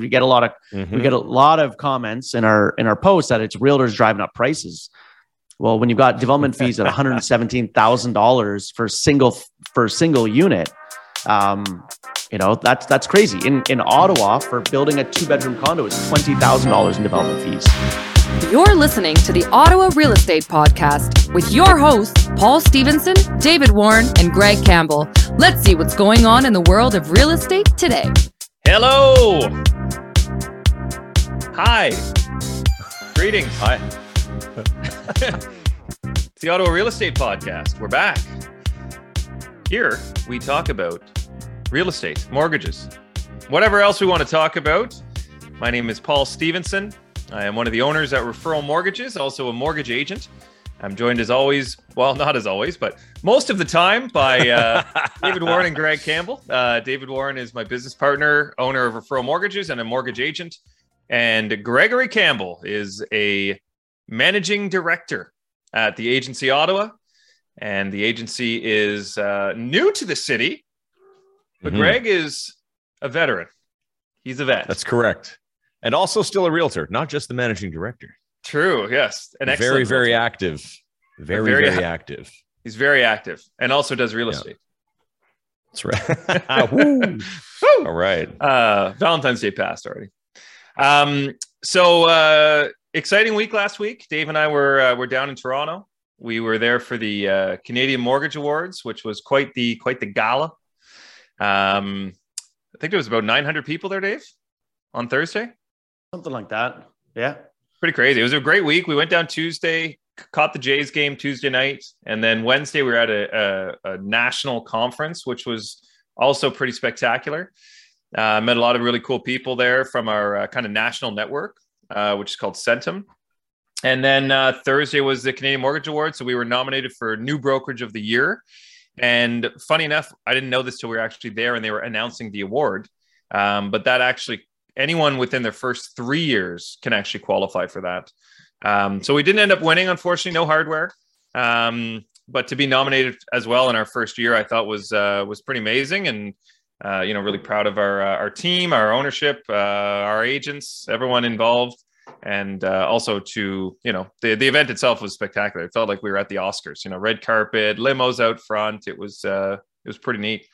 we get a lot of Mhm. we get a lot of comments in our in our posts that it's realtors driving up prices. Well, when you've got development fees at one hundred seventeen thousand dollars for a single for a single unit, um, you know that's that's crazy. In in Ottawa, for building a two bedroom condo, it's twenty thousand dollars in development fees. You're listening to the Ottawa Real Estate Podcast with your hosts, Paul Stevenson, David Warren, and Greg Campbell. Let's see what's going on in the world of real estate today. Hello. Hi. Greetings. Hi. It's the Ottawa Real Estate Podcast. We're back. Here we talk about real estate, mortgages, whatever else we want to talk about. My name is Paul Stevenson. I am one of the owners at Referral Mortgages, also a mortgage agent. I'm joined as always, well, not as always, but most of the time by uh, David Warren and Greg Campbell. Uh, David Warren is my business partner, owner of Referral Mortgages, and a mortgage agent. And Gregory Campbell is a managing director at the agency Ottawa. And the agency is uh, new to the city, but Mhm. Greg is a veteran. He's a vet. That's correct. And also still a realtor, not just the managing director. true. Yes. An very, excellent very realtor. active. Very, very very, active. He's very active and also does real Yeah. estate. That's right. All right. Uh, Valentine's Day passed already. Um, so uh, exciting week last week. Dave and I were uh, were down in Toronto. We were there for the uh, Canadian Mortgage Awards, which was quite the quite the gala. Um, I think there was about 900 people there, Dave, on Thursday. Something like that. Yeah. Pretty crazy. It was a great week. We went down Tuesday, caught the Jays game Tuesday night, and then Wednesday we were at a, a, a national conference, which was also pretty spectacular. Uh, met a lot of really cool people there from our uh, kind of national network, uh, which is called Centum. And then uh, Thursday was the Canadian Mortgage Award, so we were nominated for New Brokerage of the Year. And funny enough, I didn't know this till we were actually there and they were announcing the award. Um, but that actually anyone within their first three years can actually qualify for that. Um, so we didn't end up winning, unfortunately, no hardware. Um, but to be nominated as well in our first year, I thought was uh, was pretty amazing, and uh, you know, really proud of our uh, our team, our ownership, uh, our agents, everyone involved, and uh, also to you know, the the event itself was spectacular. It felt like we were at the Oscars. You know, red carpet, limos out front. It was uh, it was pretty neat.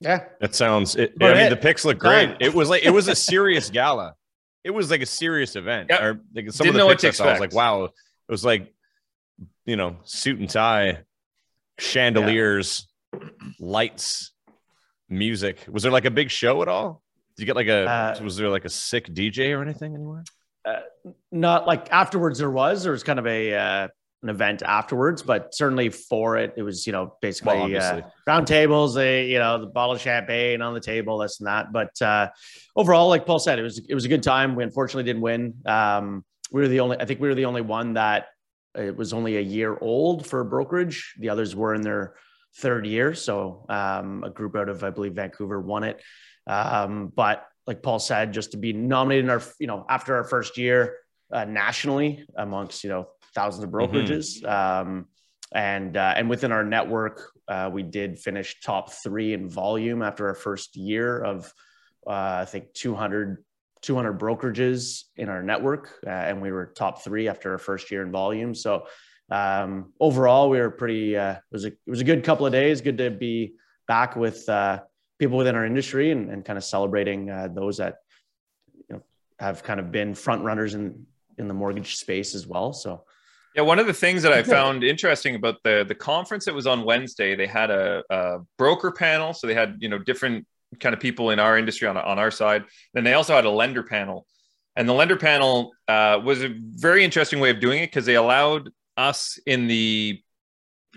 Yeah. That sounds. It, I mean, ahead. the pics look Done. great. It was like it was a serious gala. It was like a serious event. Yep. Or like some Didn't of the know pics I saw, I was like, wow. It was like, you know, suit and tie, chandeliers, lights, music. Was there like a big show at all? Did you get like a? Uh, was there like a sick DJ or anything anywhere? not like afterwards there was there was kind of a uh, an event afterwards but certainly for it it was you know basically Well, uh, round tables they you know the bottle of champagne on the table this and that but uh overall like paul said it was it was a good time we unfortunately didn't win um we were the only i think we were the only one that it was only a year old for brokerage the others were in their third year so um a group out of i believe vancouver won it um but like Paul said, just to be nominated in our, you know, after our first year uh, nationally amongst, you know, thousands of brokerages. Um, and, uh, and within our network, uh, we did finish top three in volume after our first year of, uh, I think 200, 200 brokerages in our network. Uh, and we were top three after our first year in volume. So um, overall, we were pretty, uh, it was a, it was a good couple of days. Good to be back with, uh, people within our industry and, and kind of celebrating uh, those that you know have kind of been front runners in in the mortgage space as well. So Yeah, one of the things that I found interesting about the the conference that was on Wednesday, they had a, a broker panel, so they had you know different kind of people in our industry on on our side. Then they also had a lender panel, and the lender panel uh, was a very interesting way of doing it because they allowed us in the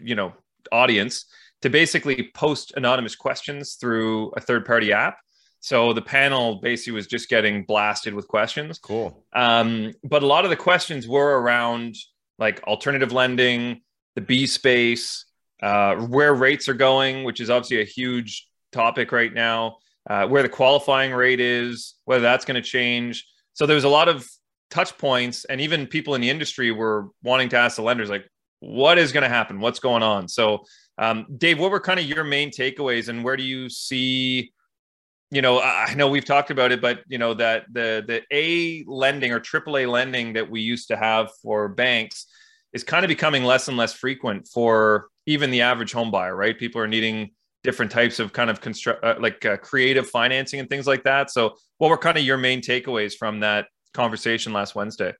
you know audience to basically post anonymous questions through a third party app. So the panel basically was just getting blasted with questions. Cool. Um, but a lot of the questions were around like alternative lending, the B space, uh, where rates are going, which is obviously a huge topic right now, uh, where the qualifying rate is, whether that's going to change. So there was a lot of touch points, and even people in the industry were wanting to ask the lenders, like, what is going to happen? What's going on? So, um, Dave, what were kind of your main takeaways, and where do you see you know, I know we've talked about it, but you know that the the A lending or AAA lending that we used to have for banks is kind of becoming less and less frequent for even the average home buyer, right? People are needing different types of kind of construct uh, like uh, creative financing and things like that. So, what were kind of your main takeaways from that conversation last Wednesday?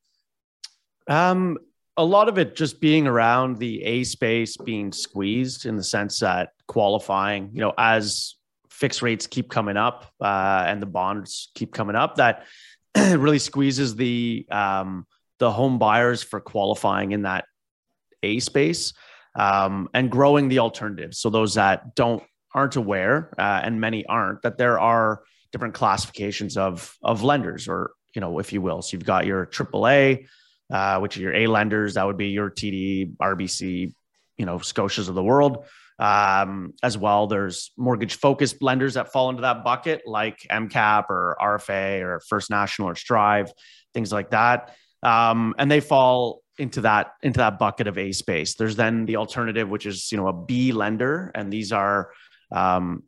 Um, a lot of it just being around the A space being squeezed in the sense that qualifying, you know, as fixed rates keep coming up uh, and the bonds keep coming up, that really squeezes the um, the home buyers for qualifying in that A space um, and growing the alternatives. So those that don't aren't aware, uh, and many aren't, that there are different classifications of of lenders, or you know, if you will. So you've got your AAA, uh, which are your A lenders. That would be your TD, RBC, you know, Scotias of the world. Um, as well, there's mortgage focused lenders that fall into that bucket, like MCAP or RFA or First National or Strive, things like that. Um, and they fall into that into that bucket of A space. There's then the alternative, which is you know a B lender, and these are um,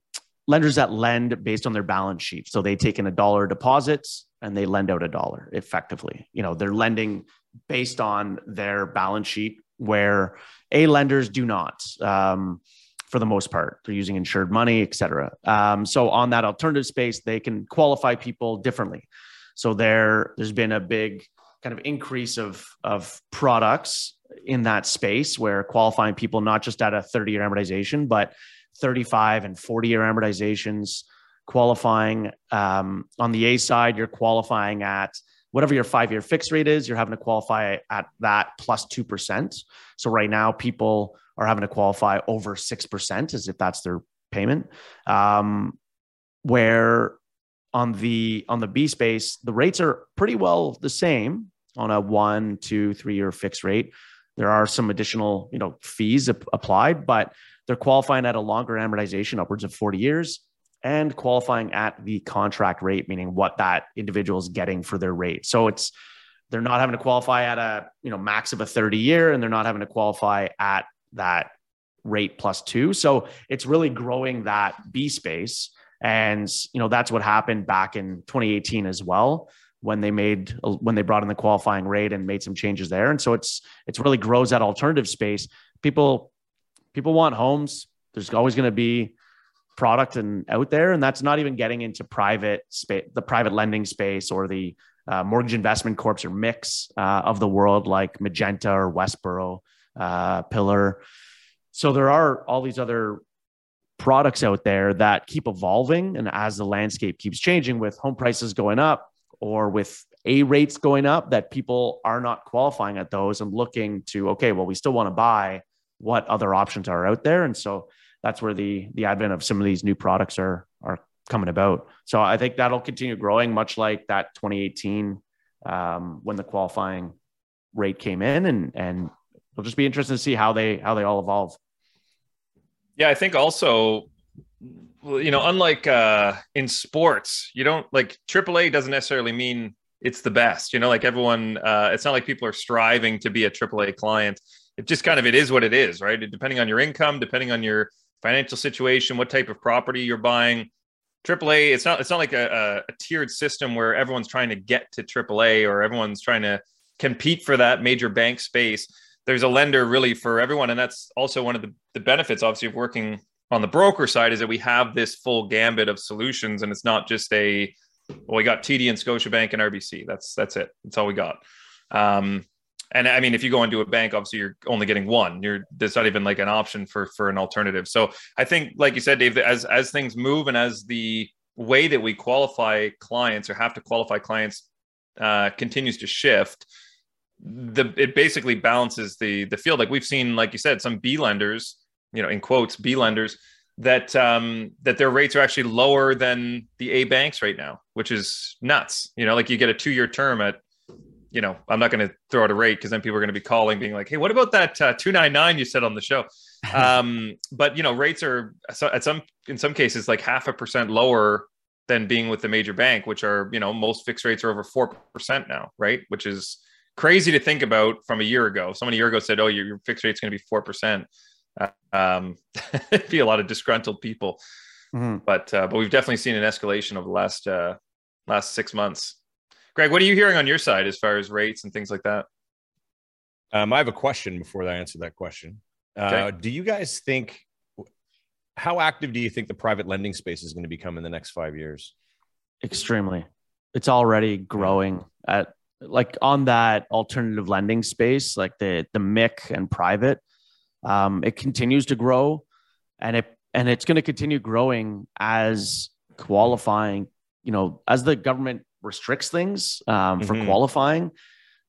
lenders that lend based on their balance sheet. So they take in a dollar deposits and they lend out a dollar effectively. You know, they're lending based on their balance sheet, where A lenders do not. Um, for the most part, they're using insured money, et cetera. Um, so on that alternative space, they can qualify people differently. So there, there's been a big kind of increase of of products in that space where qualifying people not just at a 30 year amortization, but 35 and 40 year amortizations, qualifying um, on the A side, you're qualifying at whatever your five year fixed rate is, you're having to qualify at that plus 2%. So right now, people are having to qualify over 6% as if that's their payment. Um, where on the on the B space, the rates are pretty well the same on a one, two, three year fixed rate. There are some additional, you know, fees applied, but they're qualifying at a longer amortization, upwards of 40 years, and qualifying at the contract rate, meaning what that individual is getting for their rate. So it's they're not having to qualify at a you know max of a 30 year, and they're not having to qualify at that rate plus two. So it's really growing that B space. And you know that's what happened back in 2018 as well when they made when they brought in the qualifying rate and made some changes there. And so it's it's really grows that alternative space. People people want homes. There's always going to be product and out there, and that's not even getting into private space, the private lending space or the uh, mortgage investment corps or MICs uh, of the world, like Magenta or Westboro, uh, Pillar. So there are all these other products out there that keep evolving, and as the landscape keeps changing, with home prices going up or with a rates going up, that people are not qualifying at those and looking to okay, well, we still want to buy what other options are out there. And so that's where the the advent of some of these new products are are coming about. So I think that'll continue growing, much like that 2018 um, when the qualifying rate came in, and and it'll just be interesting to see how they how they all evolve. Yeah, I think also, you know, unlike uh, in sports, you don't like AAA doesn't necessarily mean it's the best. You know, like everyone, uh, it's not like people are striving to be a AAA client it just kind of it is what it is, right? Depending on your income, depending on your financial situation, what type of property you're buying. AAA, it's not it's not like a, a, a tiered system where everyone's trying to get to AAA or everyone's trying to compete for that major bank space. There's a lender really for everyone, and that's also one of the, the benefits, obviously, of working on the broker side is that we have this full gambit of solutions, and it's not just a well, we got TD and Scotiabank and RBC. That's that's it. That's all we got. Um, and I mean, if you go into a bank, obviously you're only getting one. You're there's not even like an option for for an alternative. So I think, like you said, Dave, as as things move and as the way that we qualify clients or have to qualify clients uh, continues to shift, the it basically balances the the field. Like we've seen, like you said, some B lenders, you know, in quotes, B lenders that um that their rates are actually lower than the A banks right now, which is nuts. You know, like you get a two year term at you know, I'm not going to throw out a rate because then people are going to be calling, being like, "Hey, what about that uh, 299 you said on the show?" um, but you know, rates are at some in some cases like half a percent lower than being with the major bank, which are you know most fixed rates are over four percent now, right? Which is crazy to think about from a year ago. Someone a year ago said, "Oh, your, your fixed rate's going to be four percent." Uh, um, be a lot of disgruntled people. Mhm. But uh, but we've definitely seen an escalation over the last uh, last six months. Greg, what are you hearing on your side as far as rates and things like that? Um, I have a question before I answer that question. Uh, do you guys think how active do you think the private lending space is going to become in the next five years? extremely it's already growing at like on that alternative lending space like the the MIC and private um, it continues to grow and it and it's going to continue growing as qualifying you know as the government restricts things um, for Mhm. qualifying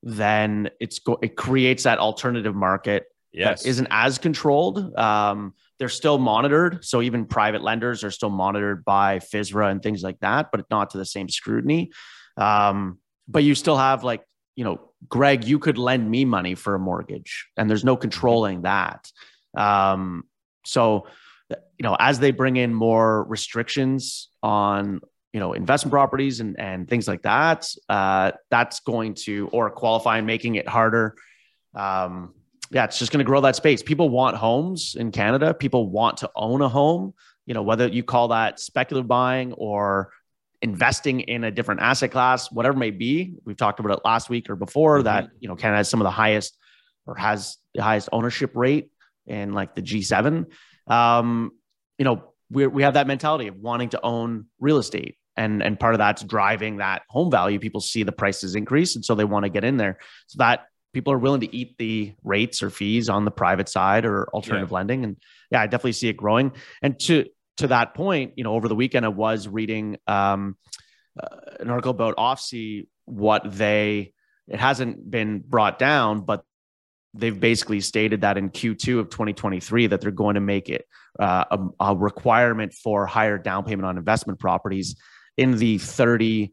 then it's go- it creates that alternative market Yes. that isn't as controlled. Um, they're still monitored. So even private lenders are still monitored by FSRA and things like that, but not to the same scrutiny. Um, but you still have like, you know, Greg, you could lend me money for a mortgage and there's no controlling that. Um, so, you know, as they bring in more restrictions on, you know, investment properties and, and things like that, uh, that's going to, or qualifying, making it harder. Um, yeah, it's just going to grow that space. People want homes in Canada. People want to own a home. You know, whether you call that speculative buying or investing in a different asset class, whatever it may be. We've talked about it last week or before Mhm. that, you know, Canada has some of the highest or has the highest ownership rate in like the G7. Um, you know, we we have that mentality of wanting to own real estate. And, and part of that's driving that home value. People see the prices increase. And so they want to get in there. So that people are willing to eat the rates or fees on the private side or alternative lending. And yeah, I definitely see it growing. And to to that point, you know, over the weekend I was reading um, uh, an article about OSFI, what they it hasn't been brought down, but they've basically stated that in Q2 of 2023 that they're going to make it uh, a, a requirement for higher down payment on investment properties in the 30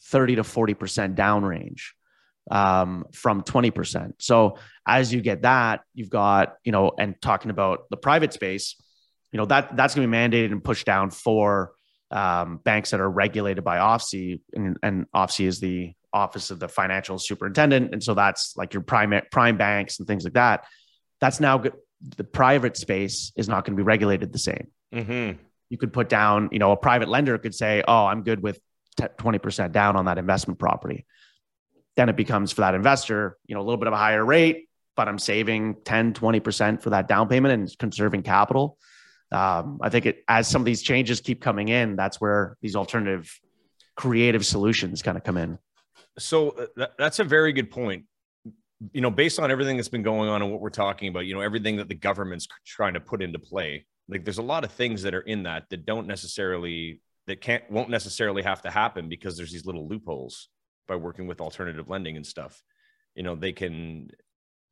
30 to 40% down range um, from 20%. So as you get that, you've got, you know, and talking about the private space, you know, that that's going to be mandated and pushed down for um, banks that are regulated by OSFI and, and is the office of the financial superintendent. And so that's like your prime, prime banks and things like that. That's now good. The private space is not going to be regulated the same Mm-hmm. You could put down, you know, a private lender could say, oh, I'm good with 20% down on that investment property. Then it becomes for that investor, you know, a little bit of a higher rate, but I'm saving 10, 20% for that down payment and conserving capital. Um, I think it, as some of these changes keep coming in, that's where these alternative creative solutions kind of come in. So uh, that, that's a very good point. You know, based on everything that's been going on and what we're talking about, you know, everything that the government's trying to put into play, like there's a lot of things that are in that that don't necessarily that can't won't necessarily have to happen because there's these little loopholes by working with alternative lending and stuff. You know, they can.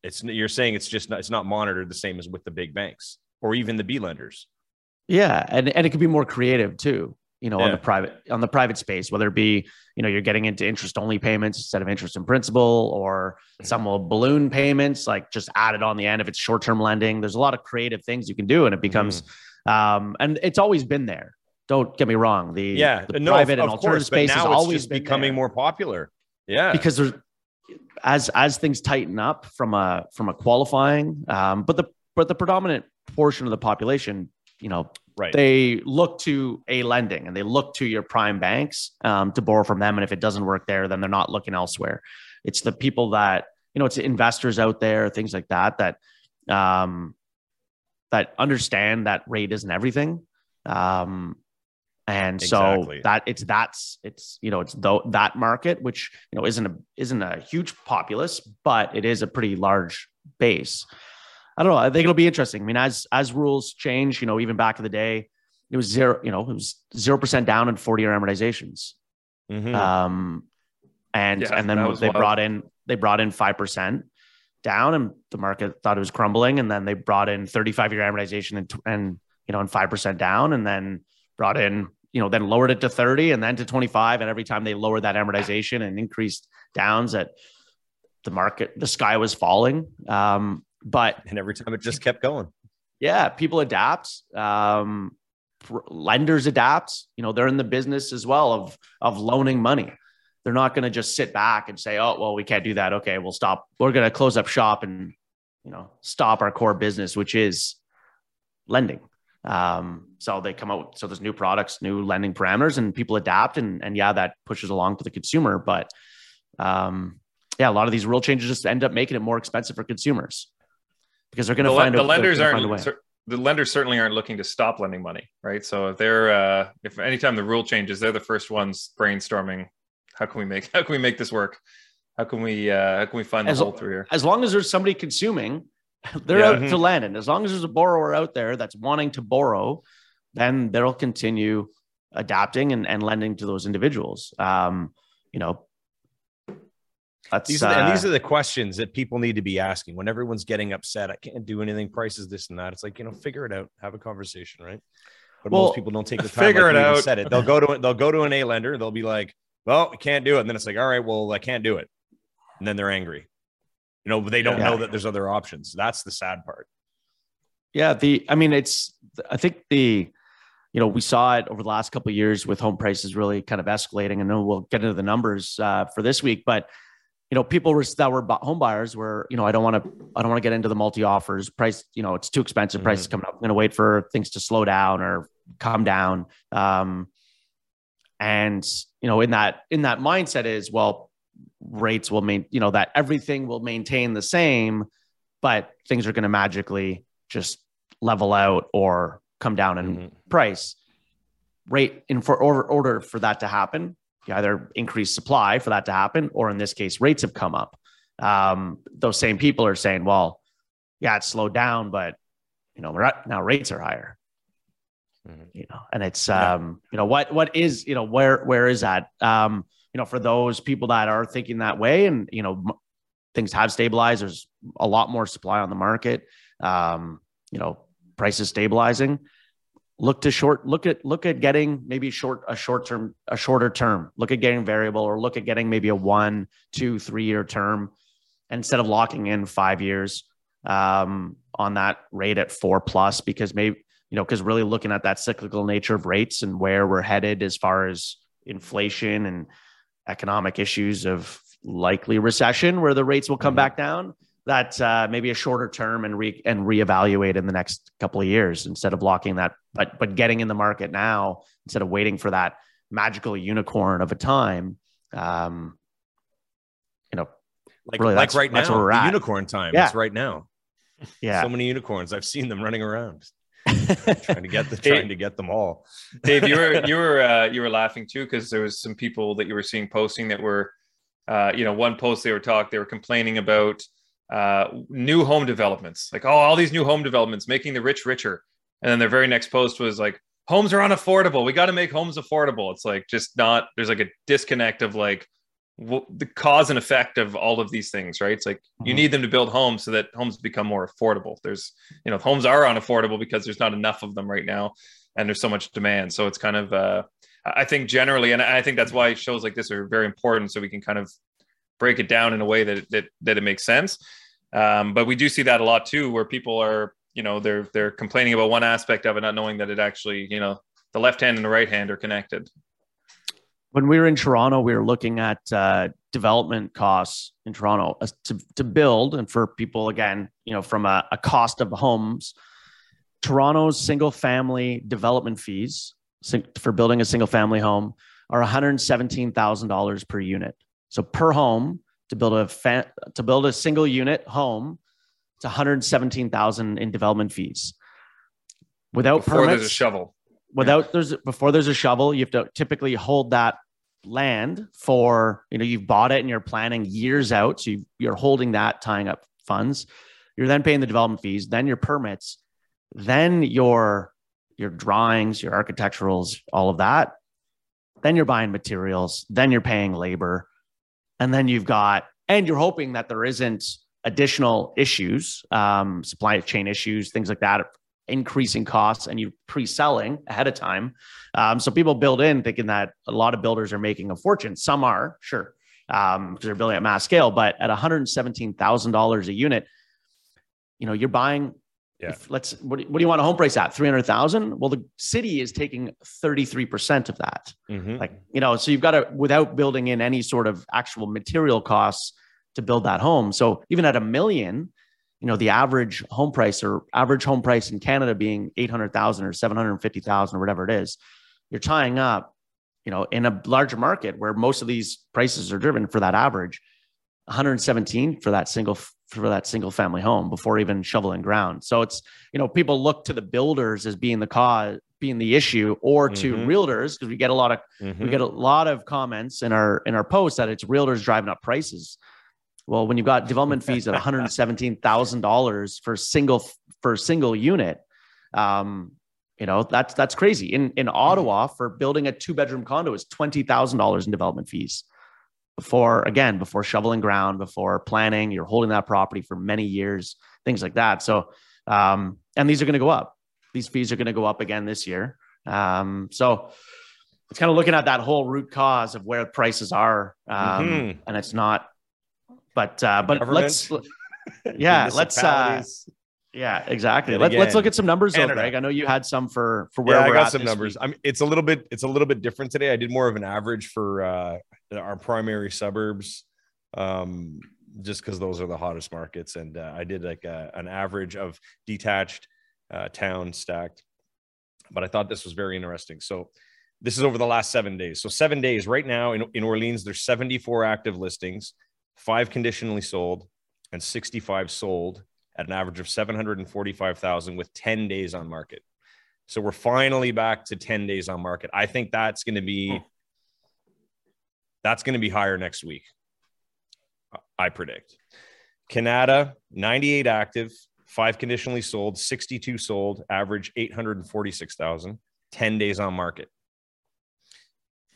It's you're saying it's just not, it's not monitored the same as with the big banks or even the B lenders. Yeah, and and it could be more creative too. You know, on the private on the private space, whether it be you know you're getting into interest only payments instead of interest and principal, or some will balloon payments like just added on the end if it's short term lending. There's a lot of creative things you can do, and it becomes um and it's always been there. Don't get me wrong. The Yeah, the no, private of, and alternative course, space is always becoming there. more popular. Yeah, because there's as as things tighten up from a from a qualifying um but the but the predominant portion of the population you know right. they look to a lending and they look to your prime banks um, to borrow from them and if it doesn't work there then they're not looking elsewhere it's the people that you know it's investors out there things like that that um that understand that rate isn't everything um and Exactly. so that it's that's it's you know it's though that market which you know isn't a isn't a huge populace but it is a pretty large base i don't know. I think it'll be interesting. I mean as as rules change you know even back in the day it was zero you know it was zero percent down in 40 year amortizations. Mhm. um and Yeah, and then they wild. brought in they brought in 5% down and the market thought it was crumbling. And then they brought in 35 year amortization and, and you know and 5% down and then brought in you know then lowered it to 30 and then to 25 and every time they lowered that amortization and increased downs that the market the sky was falling. Um but and every time it just kept going. yeah, people adapt. Um, lenders adapt. You know, they're in the business as well of of loaning money. They're not going to just sit back and say, "Oh, well, we can't do that. Okay, we'll stop. We're going to close up shop and you know stop our core business, which is lending." Um, so they come out. So there's new products, new lending parameters, and people adapt. And and yeah, that pushes along to the consumer. But um, yeah, a lot of these rule changes just end up making it more expensive for consumers because they're going to the, find the a, lenders aren't gonna find a way. the lenders certainly aren't looking to stop lending money, right? So if they're uh, if anytime the rule changes, they're the first ones brainstorming. How can we make how can we make this work? How can we uh, how can we find the As hole through here? as long as there's somebody consuming, they're Yeah. out to lend. And as long as there's a borrower out there that's wanting to borrow, then they'll continue adapting and, and lending to those individuals. Um, you know, that's These are the, and these uh, are the questions that people need to be asking when everyone's getting upset. I can't do anything. Prices, this and that. It's like you know, figure it out. Have a conversation, right? But Well, most people don't take the time. To figure like it out. Said it. They'll go to they'll go to an A lender. They'll be like, "Well, we can't do it." And then it's like, "All right, well, I can't do it." And then they're angry. You know, but they don't Yeah. know that there's other options. That's the sad part. Yeah, the I mean, it's I think the you know we saw it over the last couple of years with home prices really kind of escalating. I know we'll get into the numbers uh, for this week, but you know people were, that were home buyers were you know I don't want to I don't want to get into the multi offers price. You know it's too expensive. Price is coming up. I'm going to wait for things to slow down or come down. Um, and you know in that in that mindset is well rates will main you know that everything will maintain the same, but things are going to magically just level out or come down in Mhm. price rate in for order, order for that to happen you either increase supply for that to happen or in this case rates have come up. Um, those same people are saying well yeah it's slowed down but you know we're at, now rates are higher. Mhm. you know and it's um you know what what is you know where where is that? Um you know for those people that are thinking that way and you know m- things have stabilized there's a lot more supply on the market. Um you know prices stabilizing look to short look at look at getting maybe short a short term a shorter term look at getting variable or look at getting maybe a one two three year term instead of locking in five years um, on that rate at four plus because maybe you know because really looking at that cyclical nature of rates and where we're headed as far as inflation and economic issues of likely recession where the rates will come Mhm. back down that uh, maybe a shorter term and re and reevaluate in the next couple of years instead of locking that but but getting in the market now instead of waiting for that magical unicorn of a time um you know Like Really, like right that's now, where we're at. unicorn time. Yeah. It's right now. yeah So many unicorns. I've seen them running around trying to get the Hey. trying to get them all. Dave, you were you were uh, you were laughing too because there was some people that you were seeing posting that were, uh, you know, one post they were talking they were complaining about uh, new home developments, like oh, all these new home developments making the rich richer, and then their very next post was like homes are unaffordable. We got to make homes affordable. It's like just not. There's like a disconnect of like w- the cause and effect of all of these things, right? It's like you Mhm. need them to build homes so that homes become more affordable. There's you know homes are unaffordable because there's not enough of them right now and there's so much demand. So it's kind of, uh, I think generally, and I think that's why shows like this are very important, so we can kind of break it down in a way that that that it makes sense. Um, but we do see that a lot too, where people are, you know, they're they're complaining about one aspect of it, not knowing that it actually, you know, the left hand and the right hand are connected. when we were in Toronto, we were looking at uh, development costs in Toronto uh, to, to build. And for people, again, you know, from a, a cost of homes, Toronto's single family development fees for building a single family home are $117,000 per unit. So per home to build a fa- to build a single unit home, it's 117,000 in development fees. Without Before permits, there's a shovel. without there's before there's a shovel you have to typically hold that land for you know you've bought it and you're planning years out so you, you're holding that tying up funds you're then paying the development fees then your permits then your your drawings your architecturals all of that then you're buying materials then you're paying labor and then you've got and you're hoping that there isn't additional issues um, supply chain issues things like that increasing costs and you're pre-selling ahead of time. Um, so people build in thinking that a lot of builders are making a fortune. Some are, sure, um, because they're building at mass scale, but at $117,000 a unit, you know, you're buying, Yeah. if- let's, what, do- what do you want a home price at? 300,000? Well, the city is taking 33% of that Mhm. like you know so you've got to without building in any sort of actual material costs to build that home so even at a million you know, the average home price or average home price in Canada being 800,000 or 750,000 or whatever it is, you're tying up, you know, in a larger market where most of these prices are driven for that average, 117 for that single for that single family home before even shoveling ground. So it's, you know, people look to the builders as being the cause, being the issue, or to Mhm. realtors because we get a lot of Mhm. we get a lot of comments in our in our posts that it's realtors driving up prices. Well, when you've got development fees at one hundred seventeen thousand dollars for single for a single unit, um, you know that's that's crazy. In in Ottawa, for building a two bedroom condo is twenty thousand dollars in development fees. Before again, before shoveling ground, before planning, you're holding that property for many years, things like that. So, um, and these are going to go up. These fees are going to go up again this year. Um, so it's kind of looking at that whole root cause of where prices are, um, Mhm. and it's not. But uh, but Government, let's yeah let's uh, yeah exactly. Let, let's look at some numbers, though, Greg. I know you had some for for where yeah, I got some numbers. week. I mean, it's a little bit it's a little bit different today. I did more of an average for uh, our primary suburbs, um, just because those are the hottest markets, and uh, I did like a, an average of detached uh, town stacked. But I thought this was very interesting. So this is over the last seven days. So seven days right now in, in Orleans, there's 74 active listings, five conditionally sold, and 65 sold at an average of 745,000 with 10 days on market. So we're finally back to 10 days on market. I think that's going to be that's going to be higher next week. I predict. Kanata 98 active, 5 conditionally sold, 62 sold, average 846,000, 10 days on market.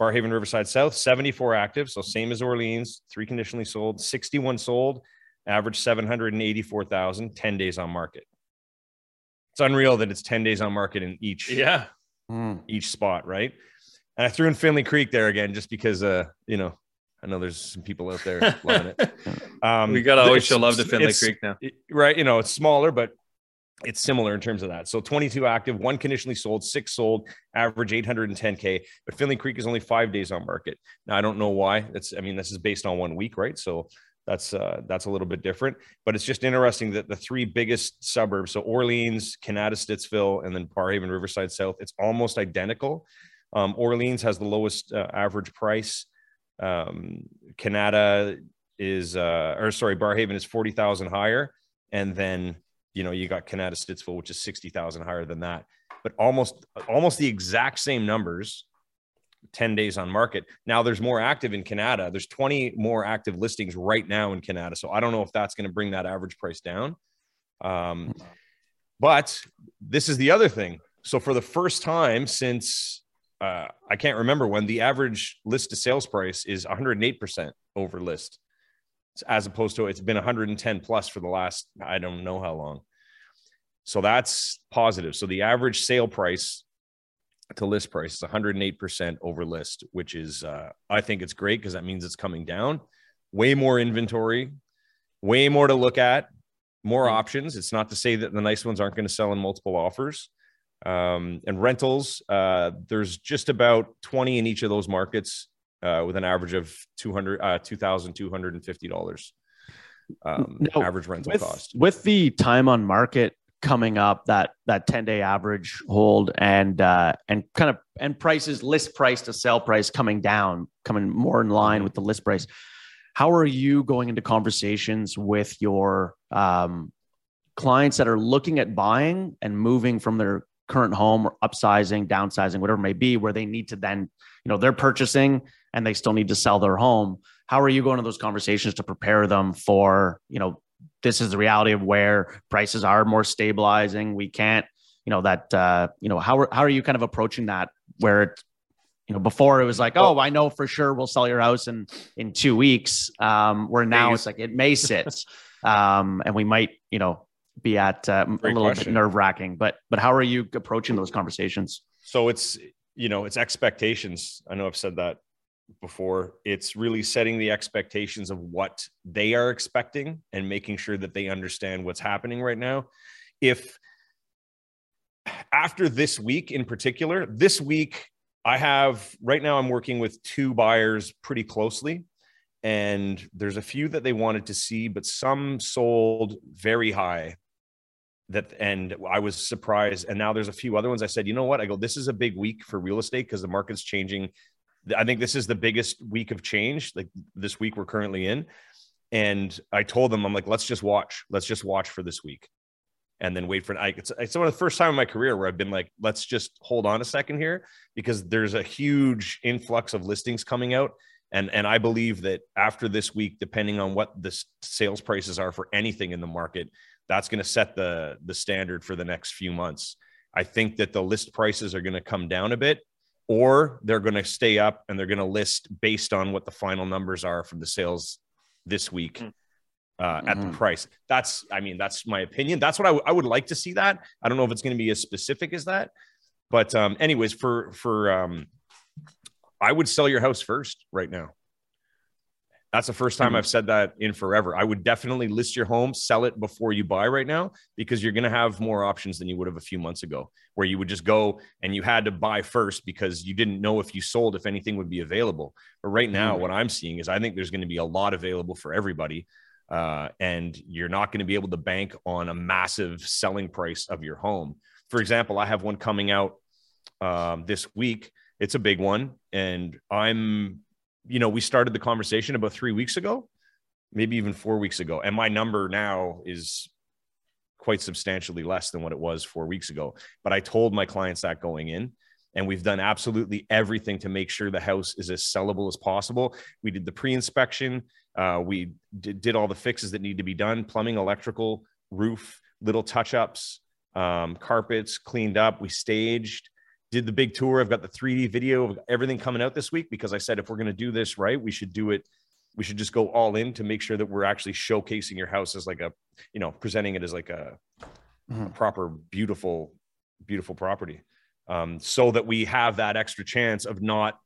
Barrhaven Riverside South 74 active, so same as Orleans, 3 conditionally sold, 61 sold, average 784,000, 10 days on market. It's unreal that it's 10 days on market in each Yeah. Mm. each spot, right? And I threw in Findlay Creek there again, just because, uh, you know, I know there's some people out there loving it. Um, we gotta always show love to Findlay Creek now. it- right? You know, it's smaller, but it's similar in terms of that. So 22 active, one conditionally sold, six sold, average 810k. But Findlay Creek is only five days on market. Now I don't know why. That's I mean, this is based on one week, right? So that's uh, that's a little bit different. But it's just interesting that the three biggest suburbs, so Orleans, Kanata, Stittsville, and then Barrhaven, Riverside South, it's almost identical. Um, Orleans has the lowest uh, average price. Um, Kanata is, uh, or sorry, Barrhaven is 40,000 higher. And then, you know, you got Kanata Stittsville, which is 60,000 higher than that, but almost, almost the exact same numbers, 10 days on market. Now there's more active in Kanata. There's 20 more active listings right now in Kanata. So I don't know if that's going to bring that average price down. Um, but this is the other thing. So for the first time since uh, I can't remember when the average list to sales price is 108% over list, as opposed to it's been 110 plus for the last I don't know how long. So that's positive. So the average sale price to list price is 108% over list, which is uh, I think it's great because that means it's coming down. Way more inventory, way more to look at, more options. It's not to say that the nice ones aren't going to sell in multiple offers um, and rentals. Uh, there's just about 20 in each of those markets uh, with an average of 200, uh, $2,250 um, No, average rental with, cost. with the time on market coming up that that 10 day average hold and uh and kind of and prices list price to sell price coming down coming more in line with the list price how are you going into conversations with your um clients that are looking at buying and moving from their current home or upsizing downsizing whatever it may be where they need to then you know they're purchasing and they still need to sell their home how are you going to those conversations to prepare them for you know this is the reality of where prices are more stabilizing. We can't, you know, that, uh, you know, how, are- how are you kind of approaching that where it, you know, before it was like, oh, I know for sure we'll sell your house in, in two weeks. Um, where now it's like, it may sit. um, and we might, you know, be at uh, a little bit nerve wracking, but, but how are you approaching those conversations? So it's, you know, it's expectations. I know I've said that before. It's really setting the expectations of what they are expecting and making sure that they understand what's happening right now. If after this week in particular, this week I have right now I'm working with two buyers pretty closely and there's a few that they wanted to see, but some sold very high. That and I was surprised. And now there's a few other ones. I said, you know what? I go, this is a big week for real estate because the market's changing. I think this is the biggest week of change, like this week we're currently in. And I told them, I'm like, let's just watch. Let's just watch for this week and then wait for an It's, it's one of the first time in my career where I've been like, let's just hold on a second here because there's a huge influx of listings coming out. And, and I believe that after this week, depending on what the sales prices are for anything in the market, that's going to set the, the standard for the next few months. I think that the list prices are going to come down a bit, or they're going to stay up and they're going to list based on what the final numbers are from the sales this week. Mm uh, mm-hmm. at the mm-hmm. price. That's, I mean, that's my opinion. That's what I, w- I would like to see that. I don't know if it's going to be as specific as that, but um, anyways, for, for, um, I would sell your house first right now. That's the first time mm-hmm. I've said that in forever. I would definitely list your home, sell it before you buy right now, because you're going to have more options than you would have a few months ago, where you would just go and you had to buy first because you didn't know if you sold, if anything would be available. But right now, mm-hmm. what I'm seeing is I think there's going to be a lot available for everybody. Uh, and you're not going to be able to bank on a massive selling price of your home. For example, I have one coming out um, this week. It's a big one, and I'm, you know, we started the conversation about three weeks ago, maybe even four weeks ago, and my number now is quite substantially less than what it was four weeks ago. But I told my clients that going in, and we've done absolutely everything to make sure the house is as sellable as possible. We did the pre-inspection. Uh, we did, did all the fixes that need to be done plumbing, electrical, roof, little touch ups, um, carpets cleaned up. We staged, did the big tour. I've got the 3D video of everything coming out this week because I said if we're going to do this right, we should do it. We should just go all in to make sure that we're actually showcasing your house as like a, you know, presenting it as like a, mm-hmm. a proper, beautiful, beautiful property. Um, so that we have that extra chance of not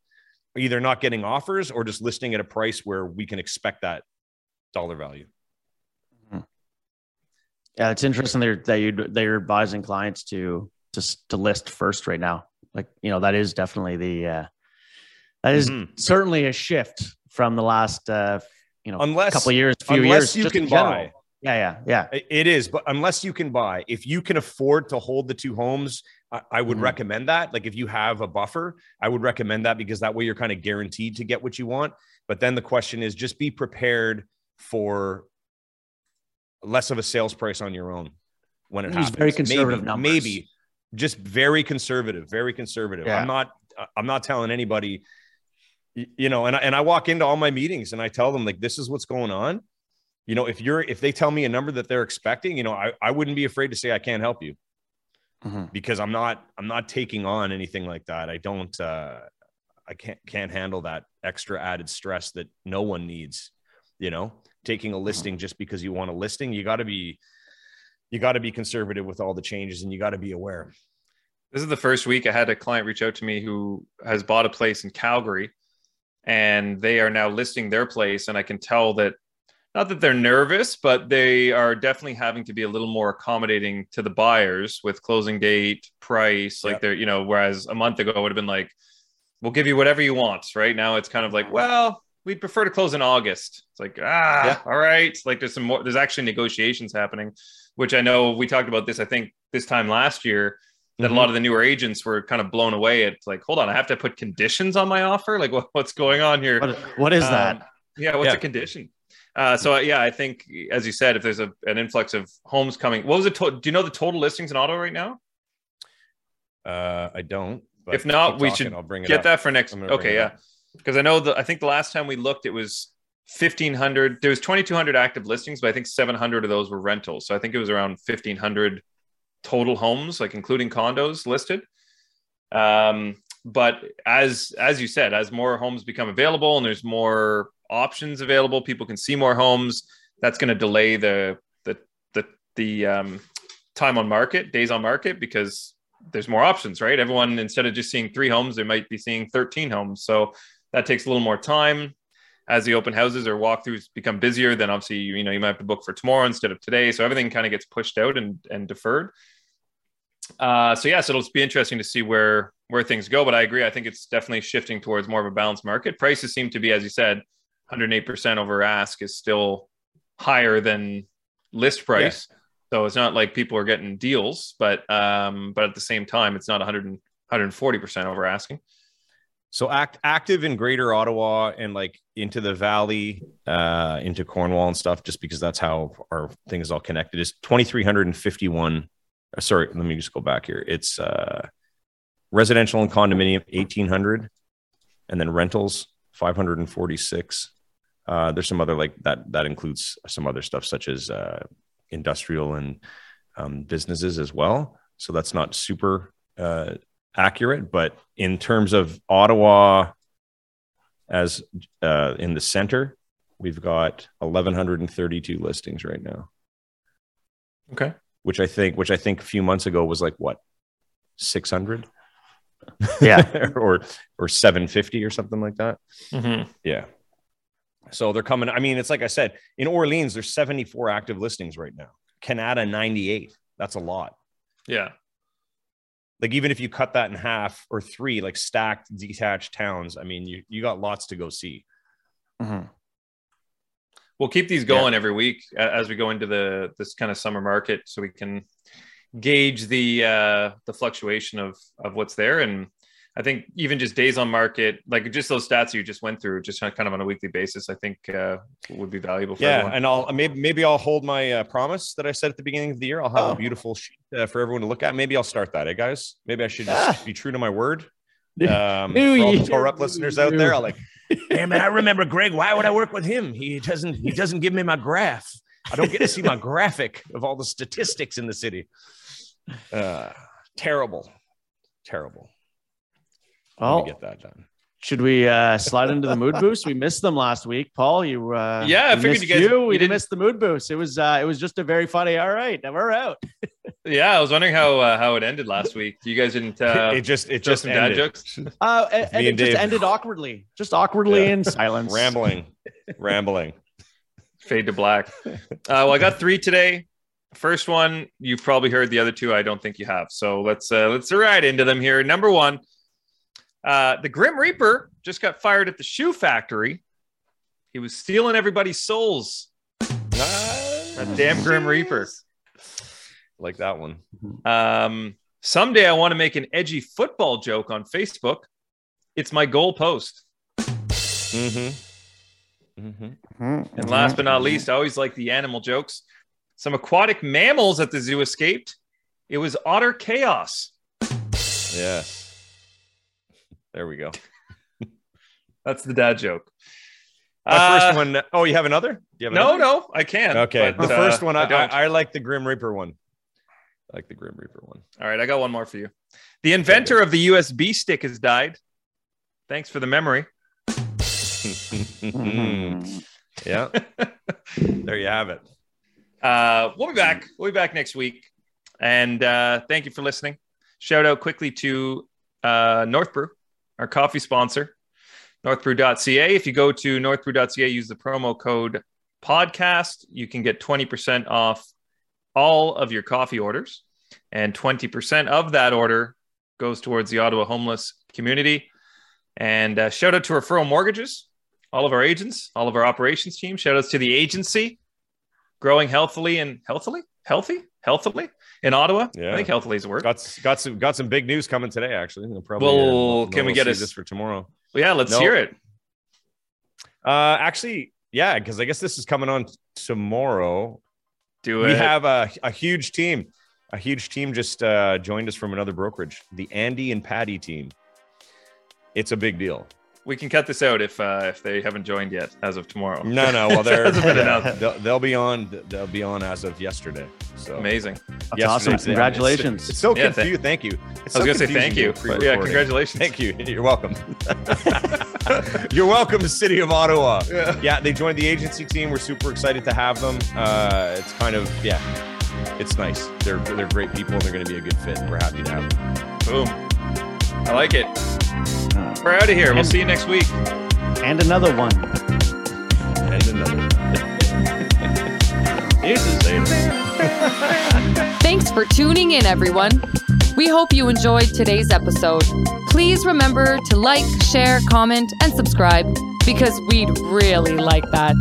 either not getting offers or just listing at a price where we can expect that dollar value. Mm-hmm. Yeah, it's interesting that you they're advising clients to just to list first right now. Like you know that is definitely the uh, that is mm-hmm. certainly a shift from the last uh, you know unless, couple years, few unless years. you can buy. Yeah, yeah, yeah. It is, but unless you can buy, if you can afford to hold the two homes I, would mm-hmm. recommend that. Like if you have a buffer, I would recommend that because that way you're kind of guaranteed to get what you want. But then the question is just be prepared for less of a sales price on your own when it He's happens. Very conservative maybe, numbers. maybe just very conservative, very conservative. Yeah. I'm not I'm not telling anybody, you know, and I, and I walk into all my meetings and I tell them like this is what's going on. You know, if you're if they tell me a number that they're expecting, you know, I, I wouldn't be afraid to say I can't help you mm-hmm. because I'm not I'm not taking on anything like that. I don't uh, I can't can't handle that extra added stress that no one needs. You know, taking a mm-hmm. listing mm-hmm. just because you want a listing, you got to be you got to be conservative with all the changes and you got to be aware. This is the first week I had a client reach out to me who has bought a place in Calgary and they are now listing their place and I can tell that not that they're nervous, but they are definitely having to be a little more accommodating to the buyers with closing date, price. Like they're, you know, whereas a month ago it would have been like, we'll give you whatever you want. Right now it's kind of like, well, we'd prefer to close in August. It's like, ah, yeah. all right. Like there's some more, there's actually negotiations happening, which I know we talked about this, I think this time last year that mm-hmm. a lot of the newer agents were kind of blown away at like, hold on, I have to put conditions on my offer. Like what, what's going on here? what, what is um, that? Yeah. What's yeah. a condition? Uh, so yeah, I think as you said, if there's a, an influx of homes coming, what was it? To- do you know the total listings in Ottawa right now? Uh, I don't. if not, we should I'll bring it get up. that for next. Okay, yeah, because I know that I think the last time we looked, it was 1500 there was 2200 active listings but i think 700 of those were rentals so i think it was around 1500 total homes like including condos listed um, but as as you said as more homes become available and there's more options available. People can see more homes. That's going to delay the the the the um, time on market, days on market, because there's more options, right? Everyone instead of just seeing three homes, they might be seeing 13 homes. So that takes a little more time. As the open houses or walkthroughs become busier, then obviously you, you know you might have to book for tomorrow instead of today. So everything kind of gets pushed out and and deferred. Uh, so yes, it'll be interesting to see where where things go. But I agree. I think it's definitely shifting towards more of a balanced market. Prices seem to be, as you said, 108% over ask is still higher than list price. Yeah. So it's not like people are getting deals, but um, but at the same time, it's not 100 140% over asking. So act active in Greater Ottawa and like into the Valley, uh, into Cornwall and stuff, just because that's how our thing is all connected. Is twenty three hundred and fifty one. Uh, sorry, let me just go back here. It's uh, residential and condominium eighteen hundred, and then rentals five hundred and forty six. Uh, there's some other like that. That includes some other stuff such as uh, industrial and um, businesses as well. So that's not super uh, accurate, but in terms of Ottawa as uh, in the center, we've got 1132 listings right now. Okay. Which I think, which I think a few months ago was like what, 600? Yeah. or, or 750 or something like that. Mm-hmm. Yeah. So they're coming. I mean, it's like I said, in Orleans, there's 74 active listings right now. Kanata, 98. That's a lot. Yeah like even if you cut that in half or three like stacked detached towns i mean you you got lots to go see mm-hmm. we'll keep these going yeah. every week as we go into the this kind of summer market so we can gauge the uh the fluctuation of of what's there and I think even just days on market, like just those stats you just went through, just kind of on a weekly basis, I think uh, would be valuable. yeah, everyone. and I'll maybe maybe I'll hold my uh, promise that I said at the beginning of the year. I'll have oh. a beautiful sheet uh, for everyone to look at. Maybe I'll start that, eh, guys? Maybe I should just ah. be true to my word. Um, New for all the Tore Up listeners out there, I'll like, damn it, I remember Greg. Why would I work with him? He doesn't he doesn't give me my graph. I don't get to see my graphic of all the statistics in the city. Uh, terrible, terrible. Well, get that done. Should we uh, slide into the mood boost? We missed them last week, Paul. You uh, yeah, I figured you guys you. We didn't miss the mood boost. It was uh, it was just a very funny. All right, now we're out. yeah, I was wondering how uh, how it ended last week. You guys didn't. Uh, it just it just ended. dad jokes. Uh, and, and it Dave. just ended awkwardly, just awkwardly yeah. in silence, rambling, rambling. Fade to black. Uh, well, I got three today. First one, you've probably heard. The other two, I don't think you have. So let's uh, let's ride into them here. Number one. Uh, the Grim Reaper just got fired at the shoe factory. He was stealing everybody's souls. A damn Grim Reaper. Like that one. Um, someday I want to make an edgy football joke on Facebook. It's my goal post. Mm-hmm. Mm-hmm. And last but not least, I always like the animal jokes. Some aquatic mammals at the zoo escaped. It was otter chaos. Yes. There we go. That's the dad joke. My uh, first one. Oh, you have another? You have no, another? no, I can't. Okay, but, the uh, first one. I, I, I, like the Grim Reaper one. I like the Grim Reaper one. All right, I got one more for you. The inventor of the USB stick has died. Thanks for the memory. yeah, there you have it. Uh, we'll be back. We'll be back next week, and uh, thank you for listening. Shout out quickly to uh, North Brew our coffee sponsor, northbrew.ca. If you go to northbrew.ca, use the promo code podcast, you can get 20% off all of your coffee orders. And 20% of that order goes towards the Ottawa homeless community. And uh, shout out to Referral Mortgages, all of our agents, all of our operations team. Shout outs to the agency, growing healthily and healthily, healthy, healthily in Ottawa. Yeah. I think healthily is a word. Got got some got some big news coming today. Actually, probably. Well, uh, can we get this for tomorrow? Well, yeah, let's hear it. Uh, actually, yeah, because I guess this is coming on tomorrow. Do it. We have a, a huge team. A huge team just uh, joined us from another brokerage, the Andy and Patty team. It's a big deal we can cut this out if uh, if they haven't joined yet as of tomorrow. No, no. Well, they're they'll, they'll, be on. They'll be on as of yesterday. So amazing. That's awesome. Congratulations. It's, it's so yeah, confused. Thank you. It's I was so gonna say thank you. But yeah, congratulations. Thank you. You're welcome. You're welcome, to City of Ottawa. Yeah. yeah, they joined the agency team. We're super excited to have them. Uh, it's kind of yeah, it's nice. They're they're great people. They're going to be a good fit. We're happy to have them. Boom. I like it. We're out of here. And, we'll see you next week. And another one. And another one. Thanks for tuning in, everyone. We hope you enjoyed today's episode. Please remember to like, share, comment, and subscribe. because we'd really like that.